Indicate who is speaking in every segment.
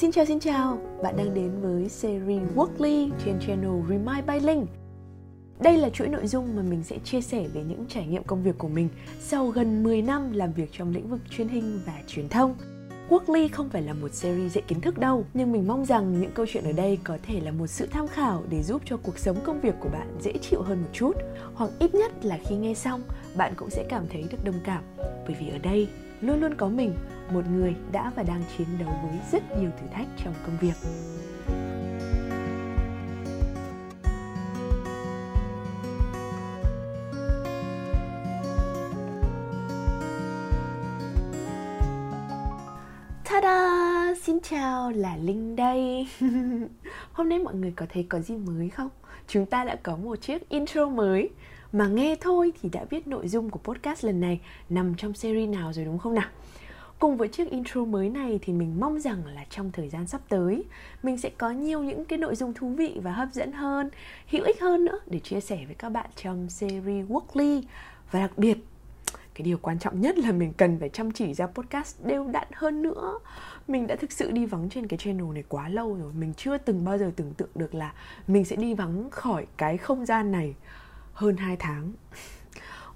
Speaker 1: Xin chào xin chào, bạn đang đến với series Workly trên channel Remind by Link. Đây là chuỗi nội dung mà mình sẽ chia sẻ về những trải nghiệm công việc của mình sau gần 10 năm làm việc trong lĩnh vực truyền hình và truyền thông. Workly không phải là một series dạy kiến thức đâu, nhưng mình mong rằng những câu chuyện ở đây có thể là một sự tham khảo để giúp cho cuộc sống công việc của bạn dễ chịu hơn một chút, hoặc ít nhất là khi nghe xong, bạn cũng sẽ cảm thấy được đồng cảm, bởi vì ở đây luôn luôn có mình, một người đã và đang chiến đấu với rất nhiều thử thách trong công việc. Ta-da! Xin chào, là Linh đây Hôm nay mọi người có thấy có gì mới không? Chúng ta đã có một chiếc intro mới mà nghe thôi thì đã biết nội dung của podcast lần này nằm trong series nào rồi đúng không nào? Cùng với chiếc intro mới này thì mình mong rằng là trong thời gian sắp tới, Mình sẽ có nhiều những cái nội dung thú vị và hấp dẫn hơn, Hữu ích hơn nữa để chia sẻ với các bạn trong series Workly Và đặc biệt, cái điều quan trọng nhất là mình cần phải chăm chỉ ra podcast đều đặn hơn nữa. Mình đã thực sự đi vắng trên cái channel này quá lâu rồi, mình chưa từng bao giờ tưởng tượng được là mình sẽ đi vắng khỏi cái không gian này hơn 2 tháng.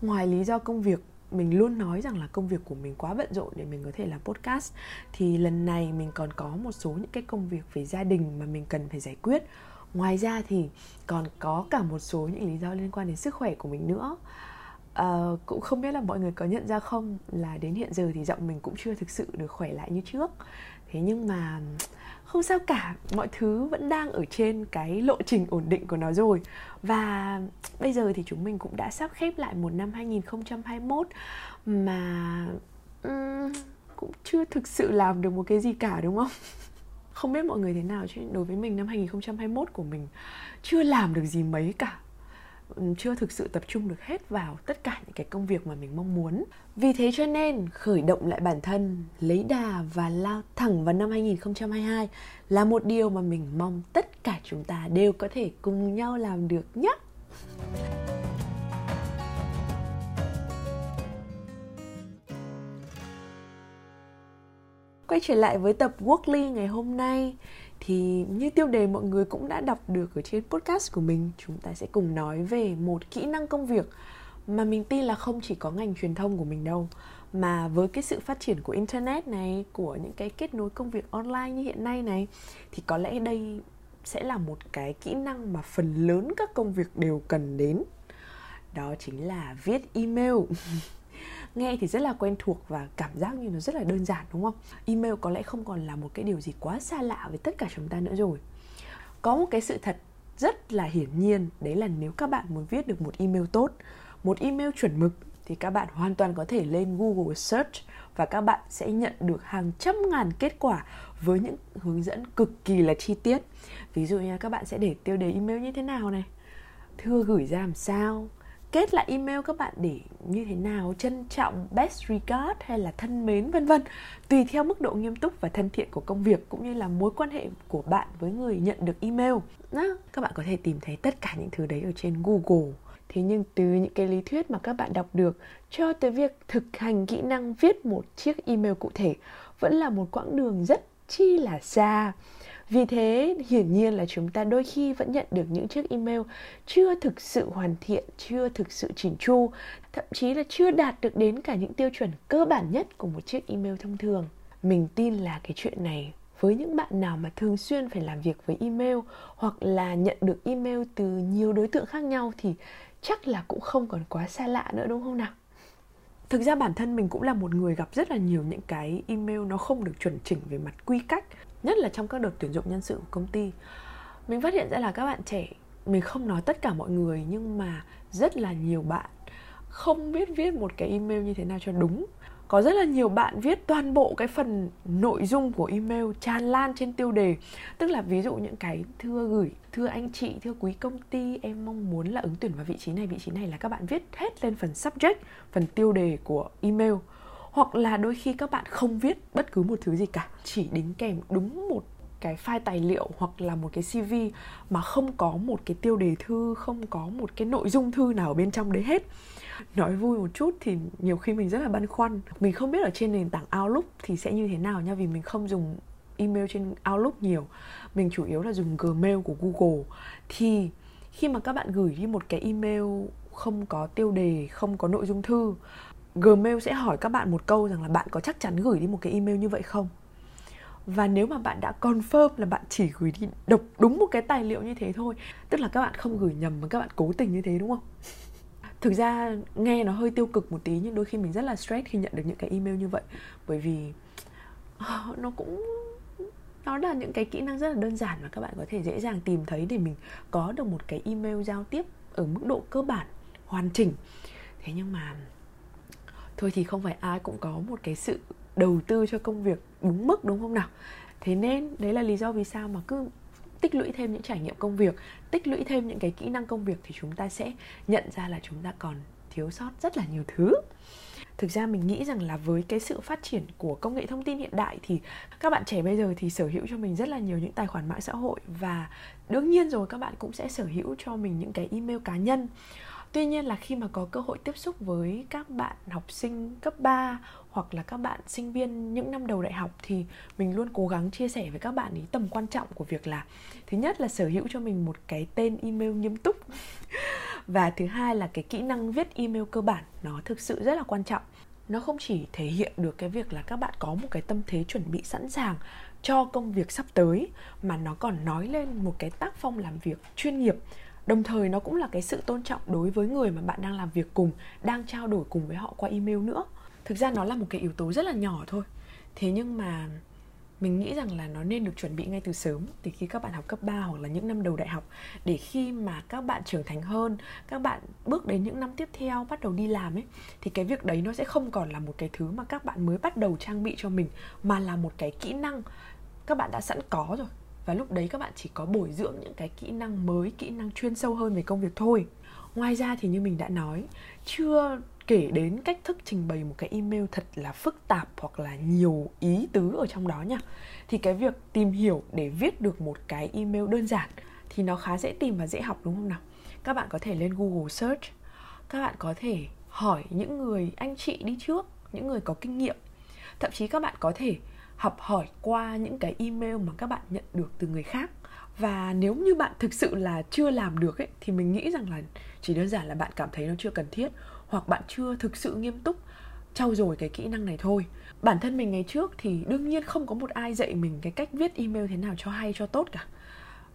Speaker 1: Ngoài lý do công việc mình luôn nói rằng là công việc của mình quá bận rộn để mình có thể làm podcast thì lần này mình còn có một số những cái công việc về gia đình mà mình cần phải giải quyết. Ngoài ra thì còn có cả một số những lý do liên quan đến sức khỏe của mình nữa. À, cũng không biết là mọi người có nhận ra không là đến hiện giờ thì giọng mình cũng chưa thực sự được khỏe lại như trước thế nhưng mà không sao cả mọi thứ vẫn đang ở trên cái lộ trình ổn định của nó rồi. Và bây giờ thì chúng mình cũng đã sắp khép lại một năm 2021 mà um, cũng chưa thực sự làm được một cái gì cả đúng không? Không biết mọi người thế nào chứ đối với mình năm 2021 của mình chưa làm được gì mấy cả chưa thực sự tập trung được hết vào tất cả những cái công việc mà mình mong muốn. Vì thế cho nên khởi động lại bản thân, lấy đà và lao thẳng vào năm 2022 là một điều mà mình mong tất cả chúng ta đều có thể cùng nhau làm được nhé. Quay trở lại với tập Workly ngày hôm nay thì như tiêu đề mọi người cũng đã đọc được ở trên podcast của mình, chúng ta sẽ cùng nói về một kỹ năng công việc mà mình tin là không chỉ có ngành truyền thông của mình đâu, mà với cái sự phát triển của internet này, của những cái kết nối công việc online như hiện nay này, thì có lẽ đây sẽ là một cái kỹ năng mà phần lớn các công việc đều cần đến. Đó chính là viết email. nghe thì rất là quen thuộc và cảm giác như nó rất là đơn giản đúng không? Email có lẽ không còn là một cái điều gì quá xa lạ với tất cả chúng ta nữa rồi. Có một cái sự thật rất là hiển nhiên đấy là nếu các bạn muốn viết được một email tốt một email chuẩn mực thì các bạn hoàn toàn có thể lên Google Search và các bạn sẽ nhận được hàng trăm ngàn kết quả với những hướng dẫn cực kỳ là chi tiết. Ví dụ như các bạn sẽ để tiêu đề email như thế nào này, thưa gửi ra làm sao, kết lại email các bạn để như thế nào? Trân trọng best regard hay là thân mến vân vân. Tùy theo mức độ nghiêm túc và thân thiện của công việc cũng như là mối quan hệ của bạn với người nhận được email. Đó, các bạn có thể tìm thấy tất cả những thứ đấy ở trên google. Thế nhưng từ những cái lý thuyết mà các bạn đọc được cho tới việc thực hành kỹ năng viết một chiếc email cụ thể vẫn là một quãng đường rất chi là xa vì thế, hiển nhiên là chúng ta đôi khi vẫn nhận được những chiếc email chưa thực sự hoàn thiện, chưa thực sự chỉnh chu, thậm chí là chưa đạt được đến cả những tiêu chuẩn cơ bản nhất của một chiếc email thông thường. Mình tin là cái chuyện này với những bạn nào mà thường xuyên phải làm việc với email hoặc là nhận được email từ nhiều đối tượng khác nhau thì chắc là cũng không còn quá xa lạ nữa đúng không nào? Thực ra bản thân mình cũng là một người gặp rất là nhiều những cái email nó không được chuẩn chỉnh về mặt quy cách nhất là trong các đợt tuyển dụng nhân sự của công ty. Mình phát hiện ra là các bạn trẻ, mình không nói tất cả mọi người, nhưng mà rất là nhiều bạn không biết viết một cái email như thế nào cho đúng. Có rất là nhiều bạn viết toàn bộ cái phần nội dung của email tràn lan trên tiêu đề. Tức là ví dụ những cái thưa gửi, thưa anh chị, thưa quý công ty, em mong muốn là ứng tuyển vào vị trí này, vị trí này là các bạn viết hết lên phần subject, phần tiêu đề của email hoặc là đôi khi các bạn không viết bất cứ một thứ gì cả chỉ đính kèm đúng một cái file tài liệu hoặc là một cái CV mà không có một cái tiêu đề thư, không có một cái nội dung thư nào ở bên trong đấy hết. Nói vui một chút thì nhiều khi mình rất là băn khoăn. Mình không biết ở trên nền tảng Outlook thì sẽ như thế nào nha vì mình không dùng email trên Outlook nhiều mình chủ yếu là dùng Gmail của Google thì khi mà các bạn gửi đi một cái email không có tiêu đề không có nội dung thư Gmail sẽ hỏi các bạn một câu rằng là bạn có chắc chắn gửi đi một cái email như vậy không? Và nếu mà bạn đã confirm là bạn chỉ gửi đi, đọc đúng một cái tài liệu như thế thôi, tức là các bạn không gửi nhầm mà các bạn cố tình như thế, đúng không? Thực ra nghe nó hơi tiêu cực một tí nhưng đôi khi mình rất là stress khi nhận được những cái email như vậy. Bởi vì ờ, nó cũng, nó là những cái kỹ năng rất là đơn giản mà các bạn có thể dễ dàng tìm thấy để mình có được một cái email giao tiếp ở mức độ cơ bản, hoàn chỉnh. Thế nhưng mà thôi thì không phải ai cũng có một cái sự đầu tư cho công việc đúng mức, đúng không nào? Thế nên đấy là lý do vì sao mà cứ tích lũy thêm những trải nghiệm công việc, tích lũy thêm những cái kỹ năng công việc thì chúng ta sẽ nhận ra là chúng ta còn thiếu sót rất là nhiều thứ. Thực ra mình nghĩ rằng là với cái sự phát triển của công nghệ thông tin hiện đại thì các bạn trẻ bây giờ thì sở hữu cho mình rất là nhiều những tài khoản mạng xã hội và đương nhiên rồi các bạn cũng sẽ sở hữu cho mình những cái email cá nhân. Tuy nhiên là khi mà có cơ hội tiếp xúc với các bạn học sinh cấp 3 hoặc là các bạn sinh viên những năm đầu đại học thì mình luôn cố gắng chia sẻ với các bạn ý tầm quan trọng của việc là, thứ nhất là sở hữu cho mình một cái tên email nghiêm túc và thứ hai là cái kỹ năng viết email cơ bản, nó thực sự rất là quan trọng. Nó không chỉ thể hiện được cái việc là các bạn có một cái tâm thế chuẩn bị sẵn sàng cho công việc sắp tới, mà nó còn nói lên một cái tác phong làm việc chuyên nghiệp đồng thời nó cũng là cái sự tôn trọng đối với người mà bạn đang làm việc cùng, đang trao đổi cùng với họ qua email nữa. Thực ra nó là một cái yếu tố rất là nhỏ thôi. Thế nhưng mà mình nghĩ rằng là nó nên được chuẩn bị ngay từ sớm. Từ khi các bạn học cấp 3 hoặc là những năm đầu đại học, để khi mà các bạn trưởng thành hơn, các bạn bước đến những năm tiếp theo, bắt đầu đi làm ấy, thì cái việc đấy nó sẽ không còn là một cái thứ mà các bạn mới bắt đầu trang bị cho mình, mà là một cái kỹ năng các bạn đã sẵn có rồi và lúc đấy các bạn chỉ có bồi dưỡng những cái kỹ năng mới, kỹ năng chuyên sâu hơn về công việc thôi. Ngoài ra thì như mình đã nói, chưa kể đến cách thức trình bày một cái email thật là phức tạp hoặc là nhiều ý tứ ở trong đó nha. Thì cái việc tìm hiểu để viết được một cái email đơn giản thì nó khá dễ tìm và dễ học, đúng không nào? Các bạn có thể lên google search, các bạn có thể hỏi những người anh chị đi trước, những người có kinh nghiệm. Thậm chí các bạn có thể học hỏi qua những cái email mà các bạn nhận được từ người khác. Và nếu như bạn thực sự là chưa làm được ấy, thì mình nghĩ rằng là chỉ đơn giản là bạn cảm thấy nó chưa cần thiết, hoặc bạn chưa thực sự nghiêm túc trau dồi cái kỹ năng này thôi. Bản thân mình ngày trước thì đương nhiên không có một ai dạy mình cái cách viết email thế nào cho hay, cho tốt cả.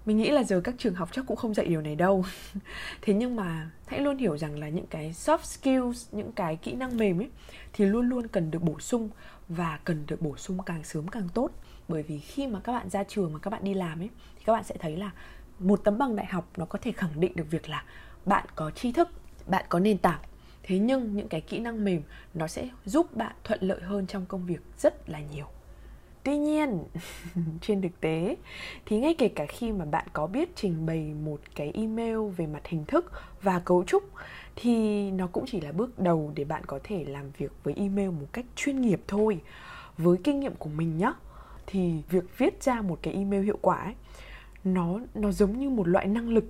Speaker 1: Mình nghĩ là giờ các trường học chắc cũng không dạy điều này đâu. Thế nhưng mà hãy luôn hiểu rằng là những cái soft skills, những cái kỹ năng mềm ấy, thì luôn luôn cần được bổ sung và cần được bổ sung càng sớm càng tốt. Bởi vì khi mà các bạn ra trường mà các bạn đi làm ấy, thì các bạn sẽ thấy là một tấm bằng đại học nó có thể khẳng định được việc là bạn có tri thức, bạn có nền tảng. Thế nhưng những cái kỹ năng mềm nó sẽ giúp bạn thuận lợi hơn trong công việc rất là nhiều. Tuy nhiên, trên thực tế, thì ngay kể cả khi mà bạn có biết trình bày một cái email về mặt hình thức và cấu trúc thì nó cũng chỉ là bước đầu để bạn có thể làm việc với email một cách chuyên nghiệp thôi. Với kinh nghiệm của mình nhá thì việc viết ra một cái email hiệu quả ấy, nó nó giống như một loại năng lực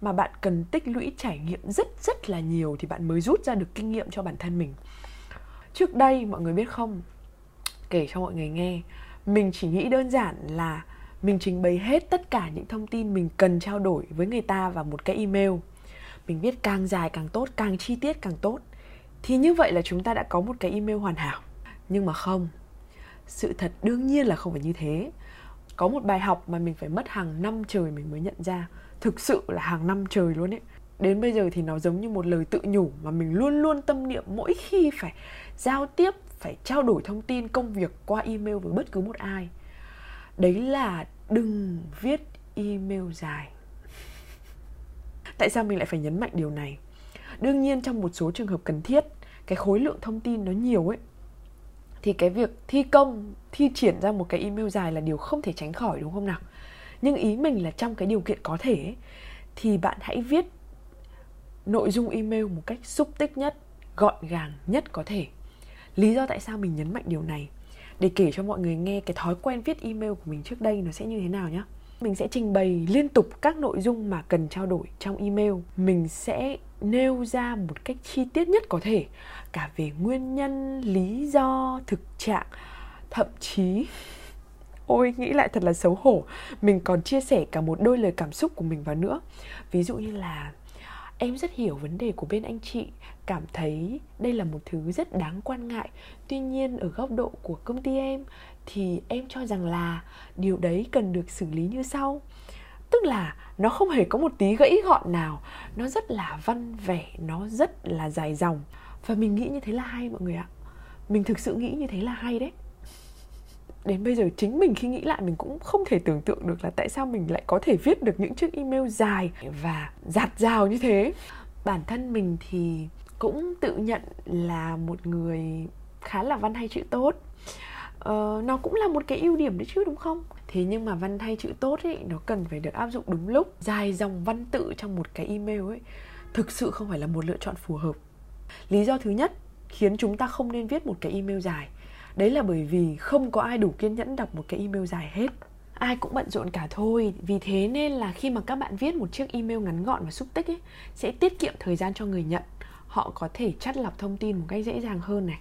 Speaker 1: mà bạn cần tích lũy trải nghiệm rất rất là nhiều thì bạn mới rút ra được kinh nghiệm cho bản thân mình. Trước đây mọi người biết không? Kể cho mọi người nghe mình chỉ nghĩ đơn giản là mình trình bày hết tất cả những thông tin mình cần trao đổi với người ta vào một cái email mình viết càng dài càng tốt, càng chi tiết càng tốt. Thì như vậy là chúng ta đã có một cái email hoàn hảo. Nhưng mà không, sự thật đương nhiên là không phải như thế. Có một bài học mà mình phải mất hàng năm trời mình mới nhận ra. Thực sự là hàng năm trời luôn ấy. Đến bây giờ thì nó giống như một lời tự nhủ mà mình luôn luôn tâm niệm mỗi khi phải giao tiếp, phải trao đổi thông tin, công việc qua email với bất cứ một ai. Đấy là đừng viết email dài tại sao mình lại phải nhấn mạnh điều này? Đương nhiên trong một số trường hợp cần thiết cái khối lượng thông tin nó nhiều ấy thì cái việc thi công thi triển ra một cái email dài là điều không thể tránh khỏi đúng không nào? Nhưng ý mình là trong cái điều kiện có thể ấy, thì bạn hãy viết nội dung email một cách xúc tích nhất gọn gàng nhất có thể. Lý do tại sao mình nhấn mạnh điều này để kể cho mọi người nghe cái thói quen viết email của mình trước đây nó sẽ như thế nào nhé mình sẽ trình bày liên tục các nội dung mà cần trao đổi trong email. Mình sẽ nêu ra một cách chi tiết nhất có thể, cả về nguyên nhân, lý do, thực trạng, thậm chí, ôi, nghĩ lại thật là xấu hổ, mình còn chia sẻ cả một đôi lời cảm xúc của mình vào nữa. Ví dụ như là em rất hiểu vấn đề của bên anh chị, cảm thấy đây là một thứ rất đáng quan ngại. Tuy nhiên, ở góc độ của công ty em, thì em cho rằng là điều đấy cần được xử lý như sau. Tức là nó không hề có một tí gãy gọn nào, nó rất là văn vẻ, nó rất là dài dòng. Và mình nghĩ như thế là hay, mọi người ạ. Mình thực sự nghĩ như thế là hay đấy đến bây giờ chính mình khi nghĩ lại mình cũng không thể tưởng tượng được là tại sao mình lại có thể viết được những chiếc email dài và giạt rào như thế. Bản thân mình thì cũng tự nhận là một người khá là văn hay chữ tốt. Ờ, nó cũng là một cái ưu điểm đấy chứ đúng không? Thế nhưng mà văn hay chữ tốt ấy nó cần phải được áp dụng đúng lúc dài dòng văn tự trong một cái email ấy thực sự không phải là một lựa chọn phù hợp. Lý do thứ nhất khiến chúng ta không nên viết một cái email dài đấy là bởi vì không có ai đủ kiên nhẫn đọc một cái email dài hết. Ai cũng bận rộn cả thôi. Vì thế nên là khi mà các bạn viết một chiếc email ngắn gọn và xúc tích ấy, sẽ tiết kiệm thời gian cho người nhận. Họ có thể chắt lọc thông tin một cách dễ dàng hơn này.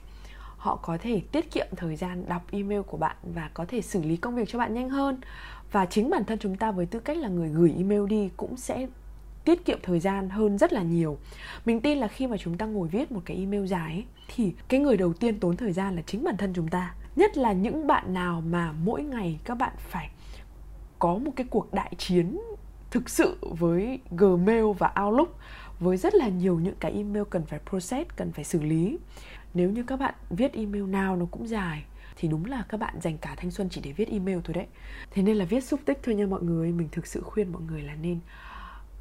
Speaker 1: Họ có thể tiết kiệm thời gian đọc email của bạn và có thể xử lý công việc cho bạn nhanh hơn. Và chính bản thân chúng ta với tư cách là người gửi email đi cũng sẽ tiết kiệm thời gian hơn rất là nhiều mình tin là khi mà chúng ta ngồi viết một cái email dài ấy, thì cái người đầu tiên tốn thời gian là chính bản thân chúng ta nhất là những bạn nào mà mỗi ngày các bạn phải có một cái cuộc đại chiến thực sự với Gmail và Outlook với rất là nhiều những cái email cần phải process, cần phải xử lý. Nếu như các bạn viết email nào nó cũng dài thì đúng là các bạn dành cả thanh xuân chỉ để viết email thôi đấy. Thế nên là viết xúc tích thôi nha mọi người, mình thực sự khuyên mọi người là nên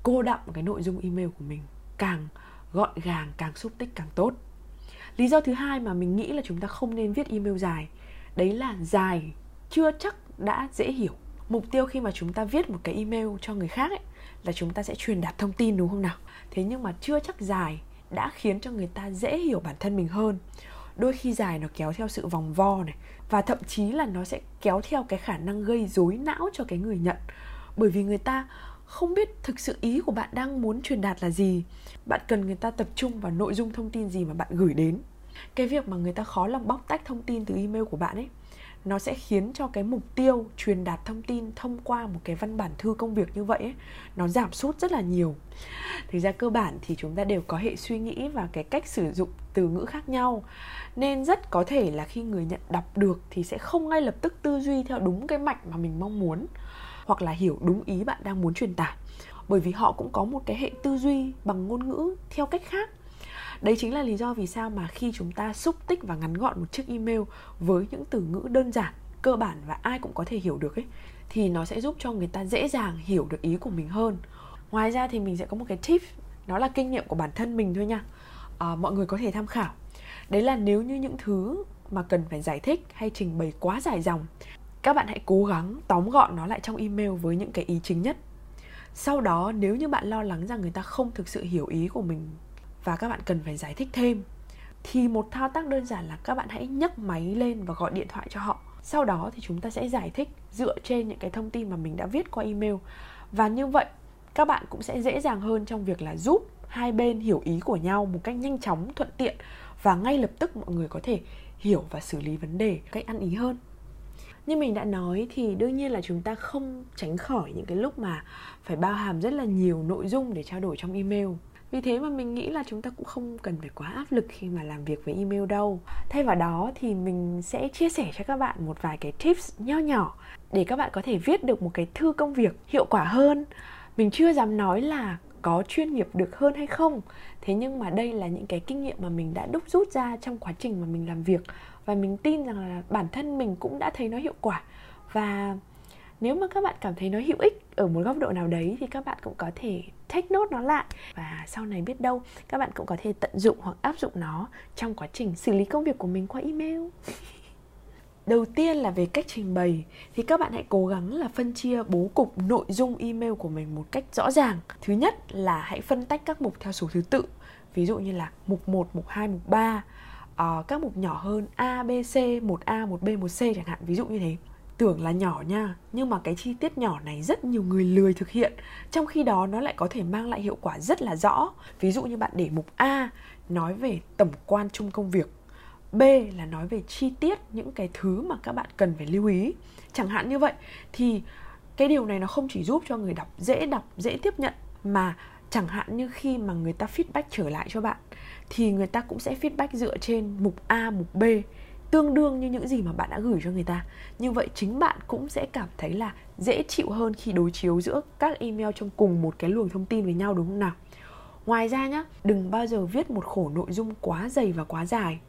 Speaker 1: cô đọng cái nội dung email của mình càng gọn gàng, càng xúc tích càng tốt. Lý do thứ hai mà mình nghĩ là chúng ta không nên viết email dài, đấy là dài chưa chắc đã dễ hiểu. Mục tiêu khi mà chúng ta viết một cái email cho người khác ấy là chúng ta sẽ truyền đạt thông tin đúng không nào? Thế nhưng mà chưa chắc dài đã khiến cho người ta dễ hiểu bản thân mình hơn. Đôi khi dài nó kéo theo sự vòng vo này và thậm chí là nó sẽ kéo theo cái khả năng gây rối não cho cái người nhận. Bởi vì người ta không biết thực sự ý của bạn đang muốn truyền đạt là gì. Bạn cần người ta tập trung vào nội dung thông tin gì mà bạn gửi đến. Cái việc mà người ta khó lòng bóc tách thông tin từ email của bạn ấy nó sẽ khiến cho cái mục tiêu truyền đạt thông tin thông qua một cái văn bản thư công việc như vậy ấy, nó giảm sút rất là nhiều. Thực ra cơ bản thì chúng ta đều có hệ suy nghĩ và cái cách sử dụng từ ngữ khác nhau. Nên rất có thể là khi người nhận đọc được thì sẽ không ngay lập tức tư duy theo đúng cái mạch mà mình mong muốn hoặc là hiểu đúng ý bạn đang muốn truyền tải. Bởi vì họ cũng có một cái hệ tư duy bằng ngôn ngữ theo cách khác. Đấy chính là lý do vì sao mà khi chúng ta xúc tích và ngắn gọn một chiếc email với những từ ngữ đơn giản cơ bản và ai cũng có thể hiểu được ấy thì nó sẽ giúp cho người ta dễ dàng hiểu được ý của mình hơn. Ngoài ra thì mình sẽ có một cái tip nó là kinh nghiệm của bản thân mình thôi nha. À, mọi người có thể tham khảo. Đấy là nếu như những thứ mà cần phải giải thích hay trình bày quá dài dòng các bạn hãy cố gắng tóm gọn nó lại trong email với những cái ý chính nhất. Sau đó, nếu như bạn lo lắng rằng người ta không thực sự hiểu ý của mình và các bạn cần phải giải thích thêm, thì một thao tác đơn giản là các bạn hãy nhấc máy lên và gọi điện thoại cho họ. Sau đó thì chúng ta sẽ giải thích dựa trên những cái thông tin mà mình đã viết qua email. Và như vậy, các bạn cũng sẽ dễ dàng hơn trong việc là giúp hai bên hiểu ý của nhau một cách nhanh chóng, thuận tiện và ngay lập tức mọi người có thể hiểu và xử lý vấn đề cách ăn ý hơn như mình đã nói thì đương nhiên là chúng ta không tránh khỏi những cái lúc mà phải bao hàm rất là nhiều nội dung để trao đổi trong email. Vì thế mà mình nghĩ là chúng ta cũng không cần phải quá áp lực khi mà làm việc với email đâu. Thay vào đó thì mình sẽ chia sẻ cho các bạn một vài cái tips nho nhỏ để các bạn có thể viết được một cái thư công việc hiệu quả hơn. Mình chưa dám nói là có chuyên nghiệp được hơn hay không, thế nhưng mà đây là những cái kinh nghiệm mà mình đã đúc rút ra trong quá trình mà mình làm việc và mình tin rằng là bản thân mình cũng đã thấy nó hiệu quả và nếu mà các bạn cảm thấy nó hữu ích ở một góc độ nào đấy thì các bạn cũng có thể take note nó lại và sau này biết đâu các bạn cũng có thể tận dụng hoặc áp dụng nó trong quá trình xử lý công việc của mình qua email Đầu tiên là về cách trình bày thì các bạn hãy cố gắng là phân chia bố cục nội dung email của mình một cách rõ ràng. Thứ nhất là hãy phân tách các mục theo số thứ tự. Ví dụ như là mục 1, mục 2, mục 3. Uh, các mục nhỏ hơn A, B, C, 1A, 1B, 1C chẳng hạn, ví dụ như thế. Tưởng là nhỏ nha nhưng mà cái chi tiết nhỏ này rất nhiều người lười thực hiện. Trong khi đó nó lại có thể mang lại hiệu quả rất là rõ. Ví dụ như bạn để mục a nói về tổng quan chung công việc B là nói về chi tiết những cái thứ mà các bạn cần phải lưu ý. Chẳng hạn như vậy thì cái điều này nó không chỉ giúp cho người đọc dễ đọc, dễ tiếp nhận mà chẳng hạn như khi mà người ta feedback trở lại cho bạn thì người ta cũng sẽ feedback dựa trên mục A, mục B tương đương như những gì mà bạn đã gửi cho người ta. Như vậy chính bạn cũng sẽ cảm thấy là dễ chịu hơn khi đối chiếu giữa các email trong cùng một cái luồng thông tin với nhau đúng không nào? Ngoài ra nhá, đừng bao giờ viết một khổ nội dung quá dày và quá dài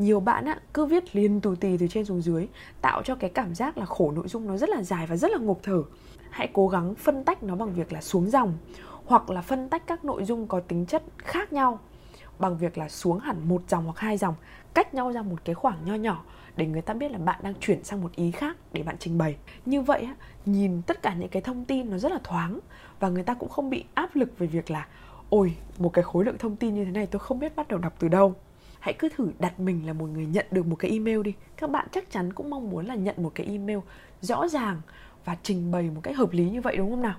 Speaker 1: nhiều bạn á, cứ viết liền tù tì từ trên xuống dưới tạo cho cái cảm giác là khổ nội dung nó rất là dài và rất là ngộp thở hãy cố gắng phân tách nó bằng việc là xuống dòng hoặc là phân tách các nội dung có tính chất khác nhau bằng việc là xuống hẳn một dòng hoặc hai dòng cách nhau ra một cái khoảng nho nhỏ để người ta biết là bạn đang chuyển sang một ý khác để bạn trình bày. Như vậy á, nhìn tất cả những cái thông tin nó rất là thoáng và người ta cũng không bị áp lực về việc là ôi một cái khối lượng thông tin như thế này tôi không biết bắt đầu đọc từ đâu. Hãy cứ thử đặt mình là một người nhận được một cái email đi. Các bạn chắc chắn cũng mong muốn là nhận một cái email rõ ràng và trình bày một cách hợp lý như vậy đúng không nào?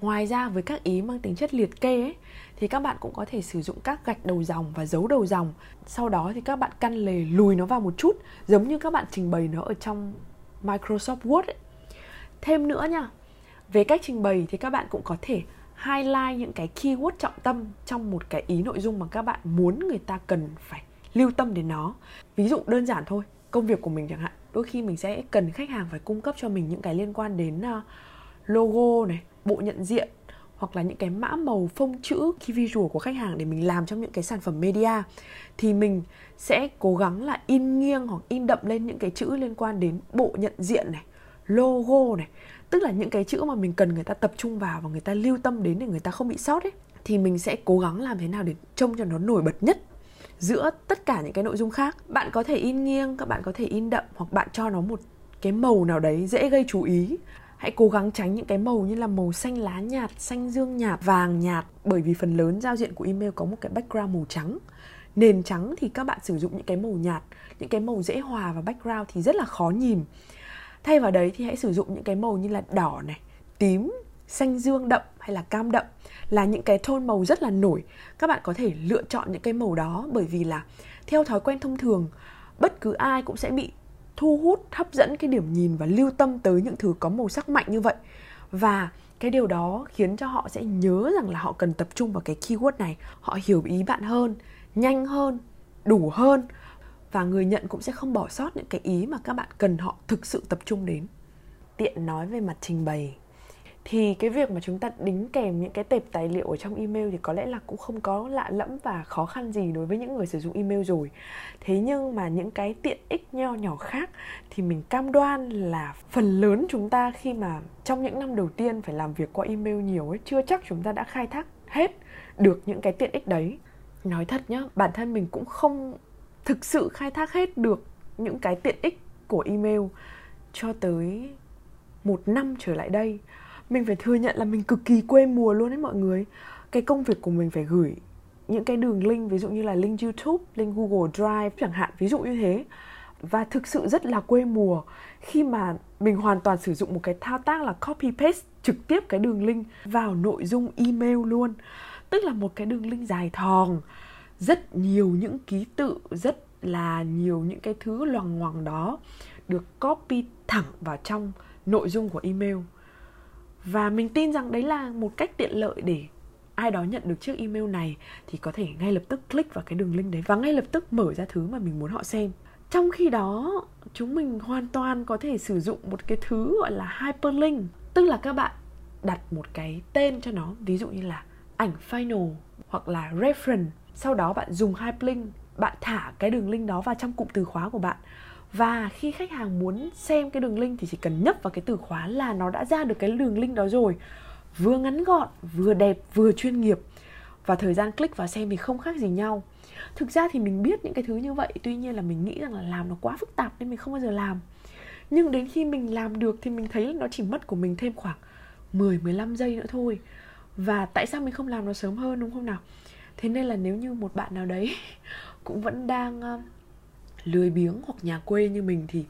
Speaker 1: Ngoài ra với các ý mang tính chất liệt kê ấy, thì các bạn cũng có thể sử dụng các gạch đầu dòng và dấu đầu dòng. Sau đó thì các bạn căn lề lùi nó vào một chút, giống như các bạn trình bày nó ở trong Microsoft Word ấy. thêm nữa nha, về cách trình bày thì các bạn cũng có thể highlight những cái keyword trọng tâm trong một cái ý nội dung mà các bạn muốn người ta cần phải lưu tâm đến nó. Ví dụ đơn giản thôi, công việc của mình chẳng hạn. Đôi khi mình sẽ cần khách hàng phải cung cấp cho mình những cái liên quan đến ờ, logo này, bộ nhận diện hoặc là những cái mã màu phông chữ key visual của khách hàng để mình làm trong những cái sản phẩm media, thì mình sẽ cố gắng là in nghiêng hoặc in đậm lên những cái chữ liên quan đến bộ nhận diện này, logo này. Tức là những cái chữ mà mình cần người ta tập trung vào và người ta lưu tâm đến để người ta không bị sót ấy, thì mình sẽ cố gắng làm thế nào để trông cho nó nổi bật nhất giữa tất cả những cái nội dung khác. Bạn có thể in nghiêng, các bạn có thể in đậm hoặc bạn cho nó một cái màu nào đấy dễ gây chú ý hãy cố gắng tránh những cái màu như là màu xanh lá nhạt, xanh dương nhạt, vàng nhạt. Bởi vì phần lớn giao diện của email có một cái background màu trắng. Nền trắng thì các bạn sử dụng những cái màu nhạt, những cái màu dễ hòa vào background thì rất là khó nhìn. Thay vào đấy thì hãy sử dụng những cái màu như là đỏ này, tím, xanh dương đậm hay là cam đậm là những cái tone màu rất là nổi. Các bạn có thể lựa chọn những cái màu đó bởi vì là theo thói quen thông thường, bất cứ ai cũng sẽ bị thu hút, hấp dẫn cái điểm nhìn và lưu tâm tới những thứ có màu sắc mạnh như vậy. Và cái điều đó khiến cho họ sẽ nhớ rằng là họ cần tập trung vào cái keyword này. Họ hiểu ý bạn hơn, nhanh hơn, đủ hơn. Và người nhận cũng sẽ không bỏ sót những cái ý mà các bạn cần họ thực sự tập trung đến. Tiện nói về mặt trình bày thì cái việc mà chúng ta đính kèm những cái tệp tài liệu ở trong email thì có lẽ là cũng không có lạ lẫm và khó khăn gì đối với những người sử dụng email rồi. Thế nhưng mà những cái tiện ích nho nhỏ khác thì mình cam đoan là phần lớn chúng ta khi mà trong những năm đầu tiên phải làm việc qua email nhiều ấy, chưa chắc chúng ta đã khai thác hết được những cái tiện ích đấy. Nói thật nhá, bản thân mình cũng không thực sự khai thác hết được những cái tiện ích của email cho tới một năm trở lại đây mình phải thừa nhận là mình cực kỳ quê mùa luôn đấy mọi người. Cái công việc của mình phải gửi những cái đường link, ví dụ như là link youtube, link google drive chẳng hạn, ví dụ như thế. Và thực sự rất là quê mùa. Khi mà mình hoàn toàn sử dụng một cái thao tác là copy paste trực tiếp cái đường link vào nội dung email luôn. Tức là một cái đường link dài thòng. Rất nhiều những ký tự, rất là nhiều những cái thứ loằng ngoằng đó được copy thẳng vào trong nội dung của email và mình tin rằng đấy là một cách tiện lợi để ai đó nhận được chiếc email này thì có thể ngay lập tức click vào cái đường link đấy và ngay lập tức mở ra thứ mà mình muốn họ xem. Trong khi đó, chúng mình hoàn toàn có thể sử dụng một cái thứ gọi là hyperlink, tức là các bạn đặt một cái tên cho nó, ví dụ như là ảnh final hoặc là reference. Sau đó bạn dùng hyperlink, bạn thả cái đường link đó vào trong cụm từ khóa của bạn và khi khách hàng muốn xem cái đường link thì chỉ cần nhấp vào cái từ khóa là nó đã ra được cái đường link đó rồi vừa ngắn gọn, vừa đẹp, vừa chuyên nghiệp và thời gian click vào xem thì không khác gì nhau thực ra thì mình biết những cái thứ như vậy, tuy nhiên là mình nghĩ rằng là làm nó quá phức tạp nên mình không bao giờ làm nhưng đến khi mình làm được thì mình thấy nó chỉ mất của mình thêm khoảng 10 15 giây nữa thôi. Và tại sao mình không làm nó sớm hơn, đúng không nào? Thế nên là nếu như một bạn nào đấy cũng vẫn đang lười biếng hoặc nhà quê như mình thì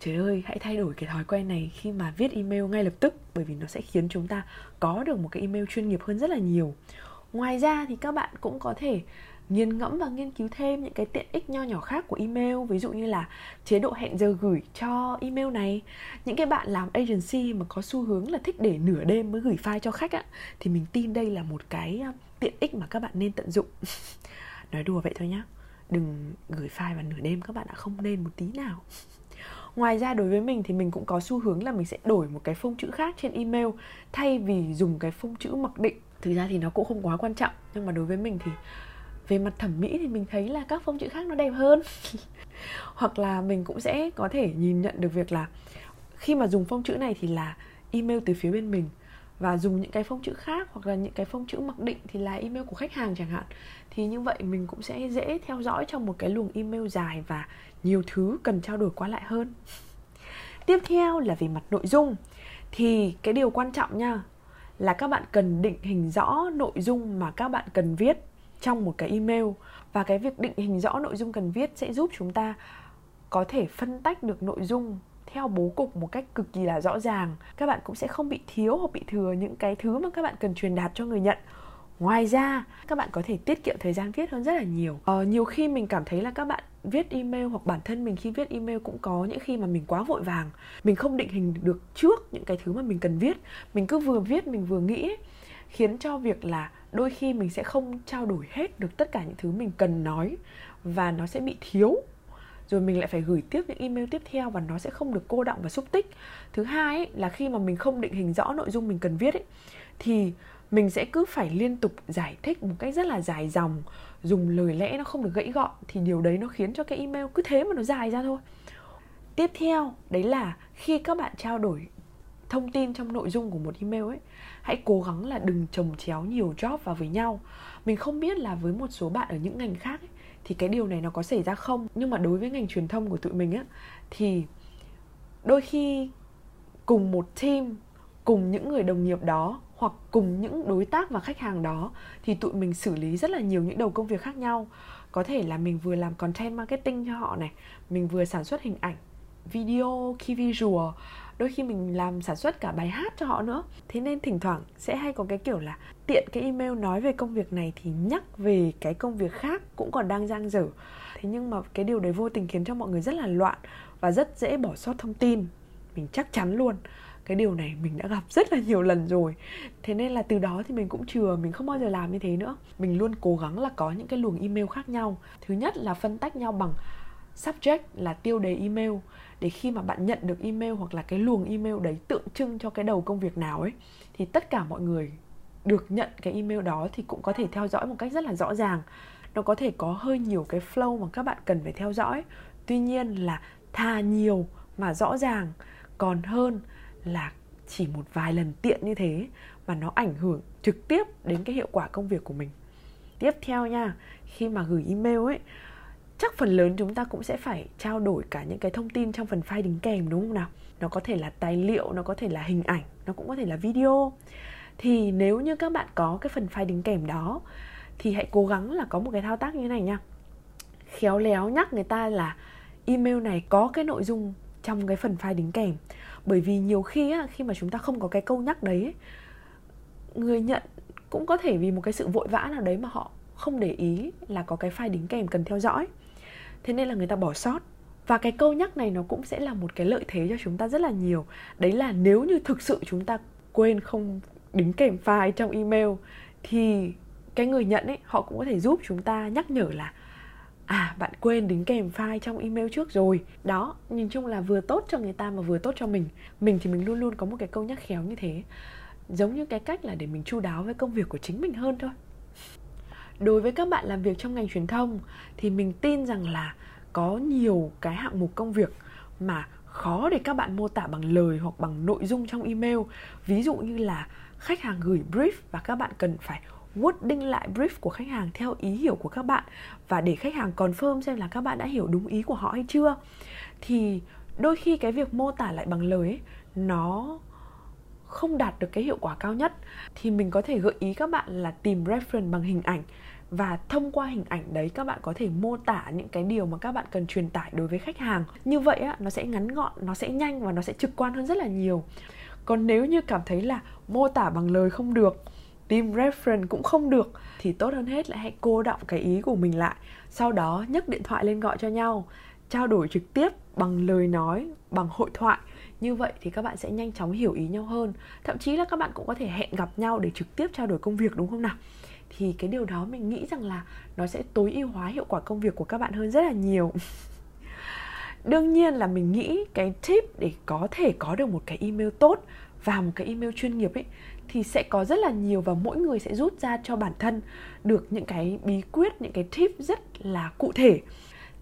Speaker 1: trời ơi, hãy thay đổi cái thói quen này khi mà viết email ngay lập tức, bởi vì nó sẽ khiến chúng ta có được một cái email chuyên nghiệp hơn rất là nhiều. Ngoài ra thì các bạn cũng có thể nghiền ngẫm và nghiên cứu thêm những cái tiện ích nho nhỏ khác của email, ví dụ như là chế độ hẹn giờ gửi cho email này. Những cái bạn làm agency mà có xu hướng là thích để nửa đêm mới gửi file cho khách á, thì mình tin đây là một cái tiện ích mà các bạn nên tận dụng. Nói đùa vậy thôi nhá đừng gửi file vào nửa đêm các bạn đã không nên một tí nào. Ngoài ra đối với mình thì mình cũng có xu hướng là mình sẽ đổi một cái phông chữ khác trên email thay vì dùng cái phông chữ mặc định. Thực ra thì nó cũng không quá quan trọng, nhưng mà đối với mình thì về mặt thẩm mỹ thì mình thấy là các phông chữ khác nó đẹp hơn. Hoặc là mình cũng sẽ có thể nhìn nhận được việc là khi mà dùng phông chữ này thì là email từ phía bên mình và dùng những cái phông chữ khác hoặc là những cái phông chữ mặc định thì là email của khách hàng chẳng hạn. Thì như vậy mình cũng sẽ dễ theo dõi trong một cái luồng email dài và nhiều thứ cần trao đổi qua lại hơn. Tiếp theo là về mặt nội dung. Thì cái điều quan trọng nha, là các bạn cần định hình rõ nội dung mà các bạn cần viết trong một cái email. Và cái việc định hình rõ nội dung cần viết sẽ giúp chúng ta có thể phân tách được nội dung theo bố cục một cách cực kỳ là rõ ràng. Các bạn cũng sẽ không bị thiếu hoặc bị thừa những cái thứ mà các bạn cần truyền đạt cho người nhận. Ngoài ra các bạn có thể tiết kiệm thời gian viết hơn rất là nhiều. Ờ, nhiều khi mình cảm thấy là các bạn viết email hoặc bản thân mình khi viết email cũng có những khi mà mình quá vội vàng. Mình không định hình được trước những cái thứ mà mình cần viết. Mình cứ vừa viết mình vừa nghĩ khiến cho việc là đôi khi mình sẽ không trao đổi hết được tất cả những thứ mình cần nói và nó sẽ bị thiếu rồi mình lại phải gửi tiếp những email tiếp theo và nó sẽ không được cô động và xúc tích. Thứ hai ấy, là khi mà mình không định hình rõ nội dung mình cần viết ấy, thì mình sẽ cứ phải liên tục giải thích một cách rất là dài dòng dùng lời lẽ nó không được gãy gọn thì điều đấy nó khiến cho cái email cứ thế mà nó dài ra thôi. Tiếp theo đấy là khi các bạn trao đổi thông tin trong nội dung của một email ấy hãy cố gắng là đừng trồng chéo nhiều job vào với nhau. Mình không biết là với một số bạn ở những ngành khác ấy, thì cái điều này nó có xảy ra không? Nhưng mà đối với ngành truyền thông của tụi mình á, thì đôi khi cùng một team, cùng những người đồng nghiệp đó hoặc cùng những đối tác và khách hàng đó thì tụi mình xử lý rất là nhiều những đầu công việc khác nhau. Có thể là mình vừa làm content marketing cho họ này, mình vừa sản xuất hình ảnh, video key visual đôi khi mình làm sản xuất cả bài hát cho họ nữa. Thế nên thỉnh thoảng sẽ hay có cái kiểu là tiện cái email nói về công việc này thì nhắc về cái công việc khác cũng còn đang giang dở. Thế nhưng mà cái điều đấy vô tình khiến cho mọi người rất là loạn và rất dễ bỏ sót thông tin. Mình chắc chắn luôn, cái điều này mình đã gặp rất là nhiều lần rồi. Thế nên là từ đó thì mình cũng chừa, mình không bao giờ làm như thế nữa. Mình luôn cố gắng là có những cái luồng email khác nhau. Thứ nhất là phân tách nhau bằng subject là tiêu đề email để khi mà bạn nhận được email hoặc là cái luồng email đấy tượng trưng cho cái đầu công việc nào ấy, thì tất cả mọi người được nhận cái email đó thì cũng có thể theo dõi một cách rất là rõ ràng. Nó có thể có hơi nhiều cái flow mà các bạn cần phải theo dõi. Tuy nhiên là thà nhiều mà rõ ràng, còn hơn là chỉ một vài lần tiện như thế mà nó ảnh hưởng trực tiếp đến cái hiệu quả công việc của mình. Tiếp theo nha, khi mà gửi email ấy chắc phần lớn chúng ta cũng sẽ phải trao đổi cả những cái thông tin trong phần file đính kèm đúng không nào? Nó có thể là tài liệu nó có thể là hình ảnh nó cũng có thể là video. Thì nếu như các bạn có cái phần file đính kèm đó thì hãy cố gắng là có một cái thao tác như thế này nha. Khéo léo nhắc người ta là email này có cái nội dung trong cái phần file đính kèm. Bởi vì nhiều khi á, khi mà chúng ta không có cái câu nhắc đấy người nhận cũng có thể vì một cái sự vội vã nào đấy mà họ không để ý là có cái file đính kèm cần theo dõi thế nên là người ta bỏ sót. Và cái câu nhắc này nó cũng sẽ là một cái lợi thế cho chúng ta rất là nhiều. Đấy là nếu như thực sự chúng ta quên không đính kèm file trong email, thì cái người nhận ấy, họ cũng có thể giúp chúng ta nhắc nhở là à bạn quên đính kèm file trong email trước rồi. Đó, nhìn chung là vừa tốt cho người ta mà vừa tốt cho mình. Mình thì mình luôn luôn có một cái câu nhắc khéo như thế. Giống như cái cách là để mình chu đáo với công việc của chính mình hơn thôi đối với các bạn làm việc trong ngành truyền thông thì mình tin rằng là có nhiều cái hạng mục công việc mà khó để các bạn mô tả bằng lời hoặc bằng nội dung trong email. Ví dụ như là khách hàng gửi brief và các bạn cần phải wording lại brief của khách hàng theo ý hiểu của các bạn và để khách hàng confirm xem là các bạn đã hiểu đúng ý của họ hay chưa. Thì đôi khi cái việc mô tả lại bằng lời ấy, nó không đạt được cái hiệu quả cao nhất. Thì mình có thể gợi ý các bạn là tìm reference bằng hình ảnh và thông qua hình ảnh đấy, các bạn có thể mô tả những cái điều mà các bạn cần truyền tải đối với khách hàng. Như vậy á, nó sẽ ngắn gọn, nó sẽ nhanh và nó sẽ trực quan hơn rất là nhiều. Còn nếu như cảm thấy là mô tả bằng lời không được tìm reference cũng không được, thì tốt hơn hết là hãy cô đọng cái ý của mình lại. Sau đó nhấc điện thoại lên gọi cho nhau, trao đổi trực tiếp bằng lời nói, bằng hội thoại. Như vậy thì các bạn sẽ nhanh chóng hiểu ý nhau hơn. Thậm chí là các bạn cũng có thể hẹn gặp nhau để trực tiếp trao đổi công việc, đúng không nào? Thì cái điều đó mình nghĩ rằng là nó sẽ tối ưu hóa hiệu quả công việc của các bạn hơn rất là nhiều. Đương nhiên là mình nghĩ cái tip để có thể có được một cái email tốt và một cái email chuyên nghiệp ấy, thì sẽ có rất là nhiều và mỗi người sẽ rút ra cho bản thân được những cái bí quyết, những cái tip rất là cụ thể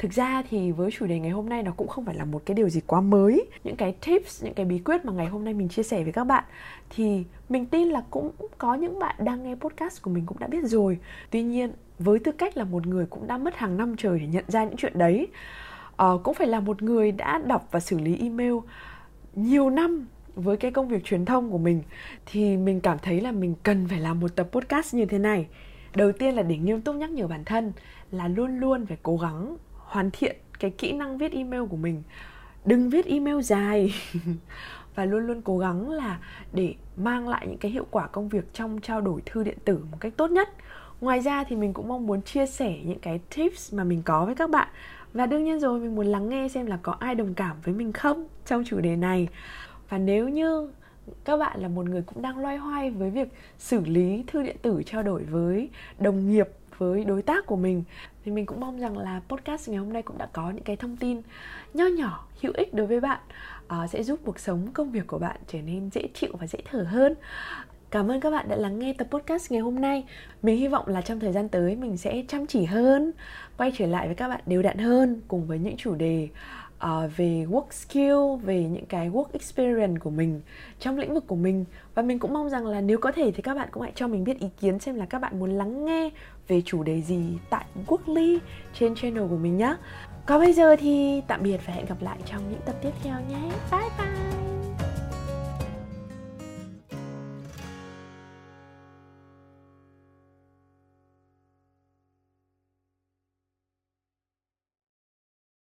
Speaker 1: thực ra thì với chủ đề ngày hôm nay nó cũng không phải là một cái điều gì quá mới. Những cái tips những cái bí quyết mà ngày hôm nay mình chia sẻ với các bạn thì mình tin là cũng có những bạn đang nghe podcast của mình cũng đã biết rồi. Tuy nhiên với tư cách là một người cũng đã mất hàng năm trời để nhận ra những chuyện đấy à, cũng phải là một người đã đọc và xử lý email nhiều năm với cái công việc truyền thông của mình thì mình cảm thấy là mình cần phải làm một tập podcast như thế này. Đầu tiên là để nghiêm túc nhắc nhở bản thân là luôn luôn phải cố gắng hoàn thiện cái kỹ năng viết email của mình. Đừng viết email dài. Và luôn luôn cố gắng là để mang lại những cái hiệu quả công việc trong trao đổi thư điện tử một cách tốt nhất. Ngoài ra thì mình cũng mong muốn chia sẻ những cái tips mà mình có với các bạn. Và đương nhiên rồi, mình muốn lắng nghe xem là có ai đồng cảm với mình không trong chủ đề này. Và nếu như các bạn là một người cũng đang loay hoay với việc xử lý thư điện tử trao đổi với đồng nghiệp với đối tác của mình thì mình cũng mong rằng là podcast ngày hôm nay cũng đã có những cái thông tin nho nhỏ hữu ích đối với bạn à, sẽ giúp cuộc sống công việc của bạn trở nên dễ chịu và dễ thở hơn Cảm ơn các bạn đã lắng nghe tập podcast ngày hôm nay. Mình hy vọng là trong thời gian tới mình sẽ chăm chỉ hơn, quay trở lại với các bạn đều đặn hơn cùng với những chủ đề uh, về work skill về những cái work experience của mình trong lĩnh vực của mình. Và mình cũng mong rằng là nếu có thể thì các bạn cũng hãy cho mình biết ý kiến xem là các bạn muốn lắng nghe về chủ đề gì tại Workly trên channel của mình nhé còn bây giờ thì tạm biệt và hẹn gặp lại trong những tập tiếp theo nhé. Bye bye!